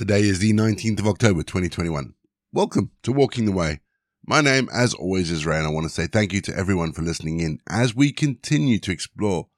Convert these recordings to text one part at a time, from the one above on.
Today is the 19th of October 2021. Welcome to Walking the Way. My name, as always, is Ray, and I want to say thank you to everyone for listening in as we continue to explore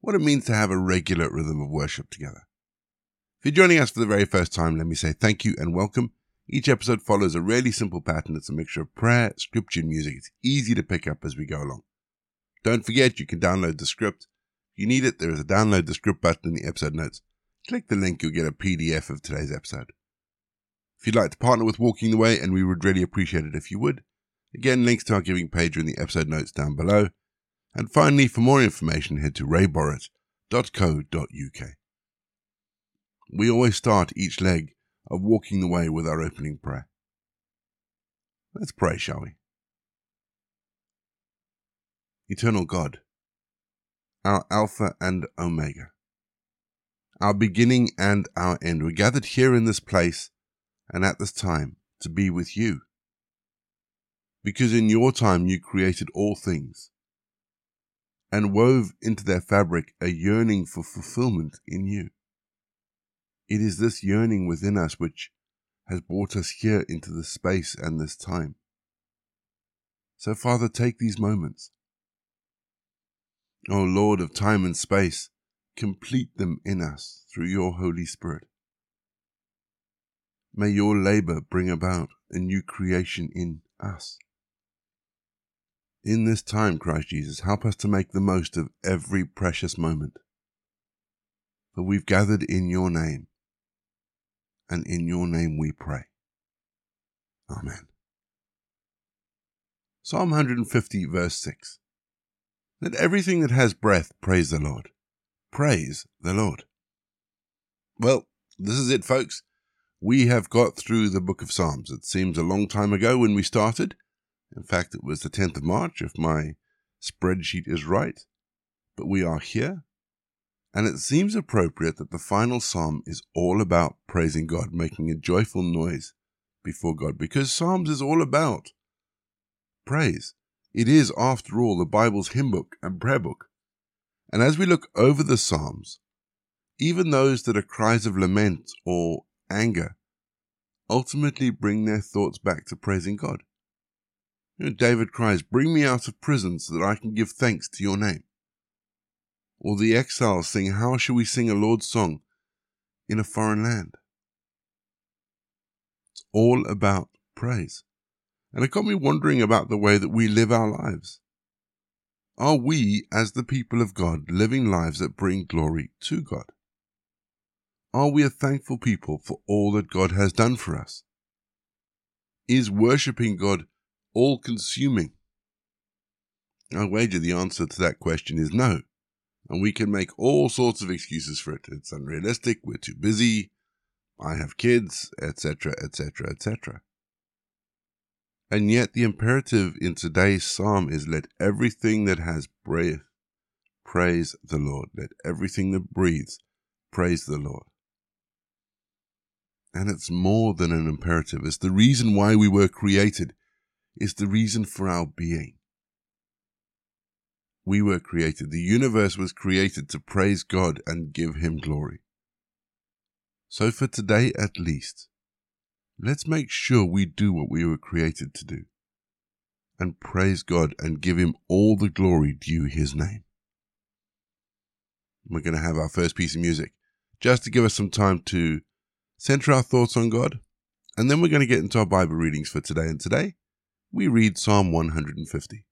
what it means to have a regular rhythm of worship together. If you're joining us for the very first time, let me say thank you and welcome. Each episode follows a really simple pattern. It's a mixture of prayer, scripture, and music. It's easy to pick up as we go along. Don't forget, you can download the script. If you need it, there is a download the script button in the episode notes. Click the link, you'll get a PDF of today's episode. If you'd like to partner with Walking the Way, and we would really appreciate it if you would, again, links to our giving page are in the episode notes down below. And finally, for more information, head to rayborrett.co.uk. We always start each leg of Walking the Way with our opening prayer. Let's pray, shall we? Eternal God, our Alpha and Omega, our beginning and our end, we're gathered here in this place and at this time to be with you. Because in your time you created all things and wove into their fabric a yearning for fulfillment in you. It is this yearning within us which has brought us here into this space and this time. So, Father, take these moments. O Lord of time and space, complete them in us through your Holy Spirit. May your labor bring about a new creation in us. In this time, Christ Jesus, help us to make the most of every precious moment. For we've gathered in your name, and in your name we pray. Amen. Psalm 150, verse 6. Let everything that has breath praise the Lord. Praise the Lord. Well, this is it, folks we have got through the book of Psalms. It seems a long time ago when we started. In fact, it was the 10th of March, if my spreadsheet is right. But we are here. And it seems appropriate that the final psalm is all about praising God, making a joyful noise before God, because Psalms is all about praise. It is, after all, the Bible's hymn book and prayer book. And as we look over the Psalms, even those that are cries of lament or anger, ultimately bring their thoughts back to praising God. You know, David cries, Bring me out of prison so that I can give thanks to your name. Or the exiles sing, How shall we sing a Lord's song in a foreign land? It's all about praise. And it got me wondering about the way that we live our lives. Are we, as the people of God, living lives that bring glory to God? Are we a thankful people for all that God has done for us? Is worshipping God all consuming? I wager the answer to that question is no. And we can make all sorts of excuses for it. It's unrealistic, we're too busy, I have kids, etc., etc., etc. And yet, the imperative in today's psalm is let everything that has breath praise the Lord. Let everything that breathes praise the Lord. And it's more than an imperative. It's the reason why we were created. It's the reason for our being. We were created. The universe was created to praise God and give Him glory. So for today at least, let's make sure we do what we were created to do and praise God and give Him all the glory due His name. We're going to have our first piece of music just to give us some time to center our thoughts on God, and then we're going to get into our Bible readings for today. And today, we read Psalm 150.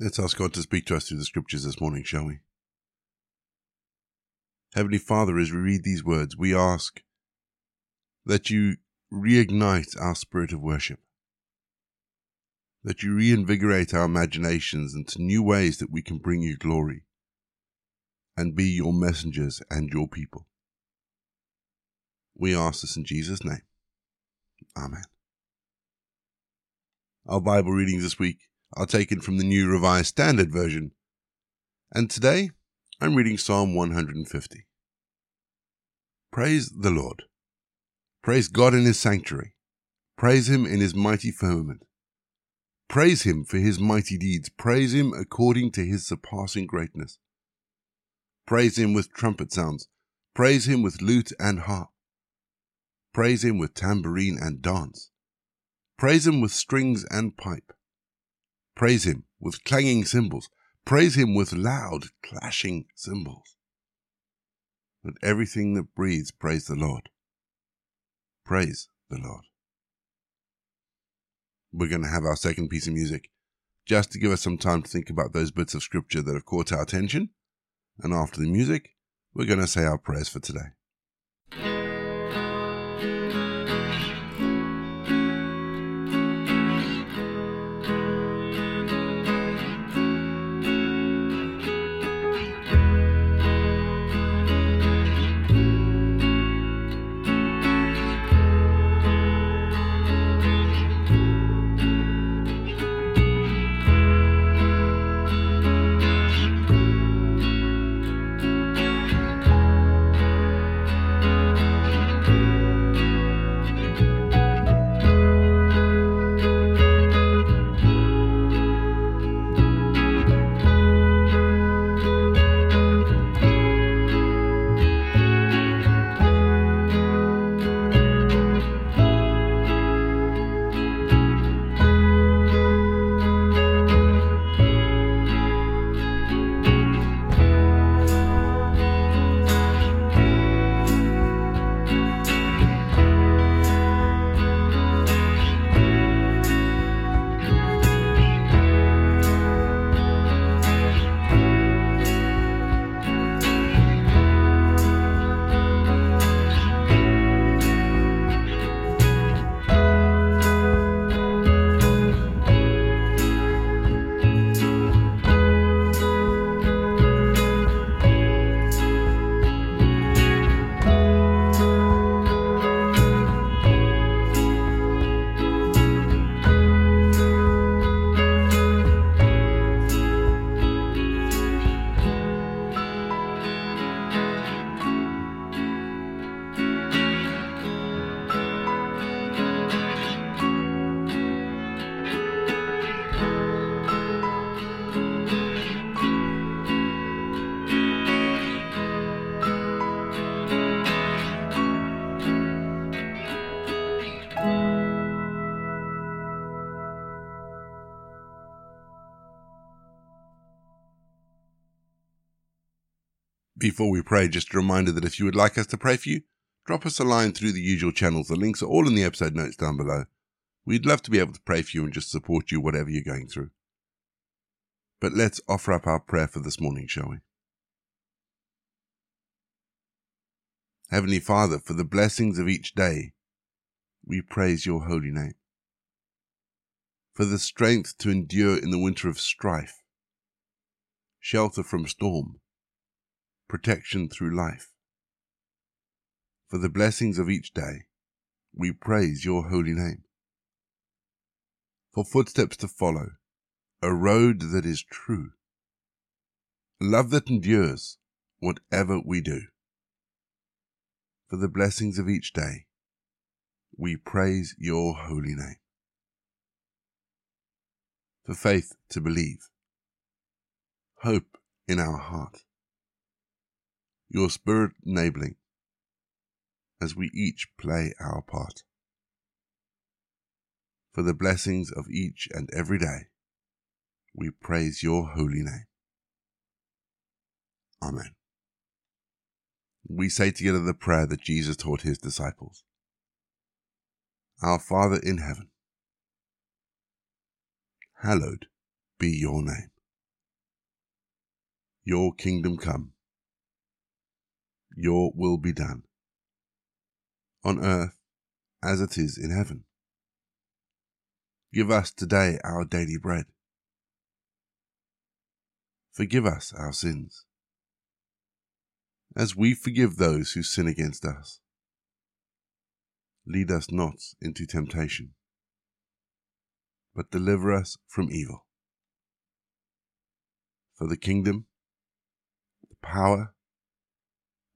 Let's ask God to speak to us through the scriptures this morning, shall we? Heavenly Father, as we read these words, we ask that you reignite our spirit of worship, that you reinvigorate our imaginations into new ways that we can bring you glory and be your messengers and your people. We ask this in Jesus' name. Amen. Our Bible readings this week are taken from the New Revised Standard Version, and today I'm reading Psalm 150. Praise the Lord. Praise God in his sanctuary. Praise him in his mighty firmament. Praise him for his mighty deeds. Praise him according to his surpassing greatness. Praise him with trumpet sounds. Praise him with lute and harp. Praise him with tambourine and dance. Praise him with strings and pipe. Praise him with clanging cymbals. Praise him with loud, clashing cymbals. Let everything that breathes praise the Lord. Praise the Lord. We're going to have our second piece of music just to give us some time to think about those bits of scripture that have caught our attention. And after the music, we're going to say our prayers for today. Before we pray, just a reminder that if you would like us to pray for you, drop us a line through the usual channels. The links are all in the episode notes down below. We'd love to be able to pray for you and just support you, whatever you're going through. But let's offer up our prayer for this morning, shall we? Heavenly Father, for the blessings of each day, we praise your holy name. For the strength to endure in the winter of strife, shelter from storm, protection through life. For the blessings of each day, we praise your holy name. For footsteps to follow, a road that is true, love that endures whatever we do. For the blessings of each day, we praise your holy name. For faith to believe, hope in our heart, your spirit enabling as we each play our part. For the blessings of each and every day, we praise your holy name. Amen. We say together the prayer that Jesus taught his disciples. Our Father in heaven, hallowed be your name. Your kingdom come, your will be done, on earth as it is in heaven. Give us today our daily bread Forgive us our sins, as we forgive those who sin against us. Lead us not into temptation, but deliver us from evil. For the kingdom, the power,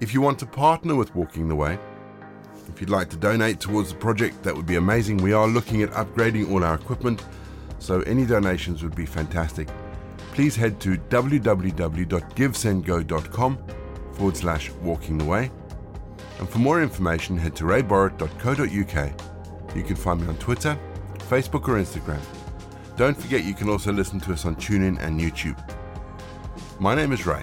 If you want to partner with Walking the Way, if you'd like to donate towards the project, that would be amazing. We are looking at upgrading all our equipment so any donations would be fantastic. Please head to www.givesendgo.com forward slash walking the way. And for more information, head to rayborrett.co.uk. You can find me on Twitter, Facebook, or Instagram. Don't forget you can also listen to us on TuneIn and YouTube. My name is Ray,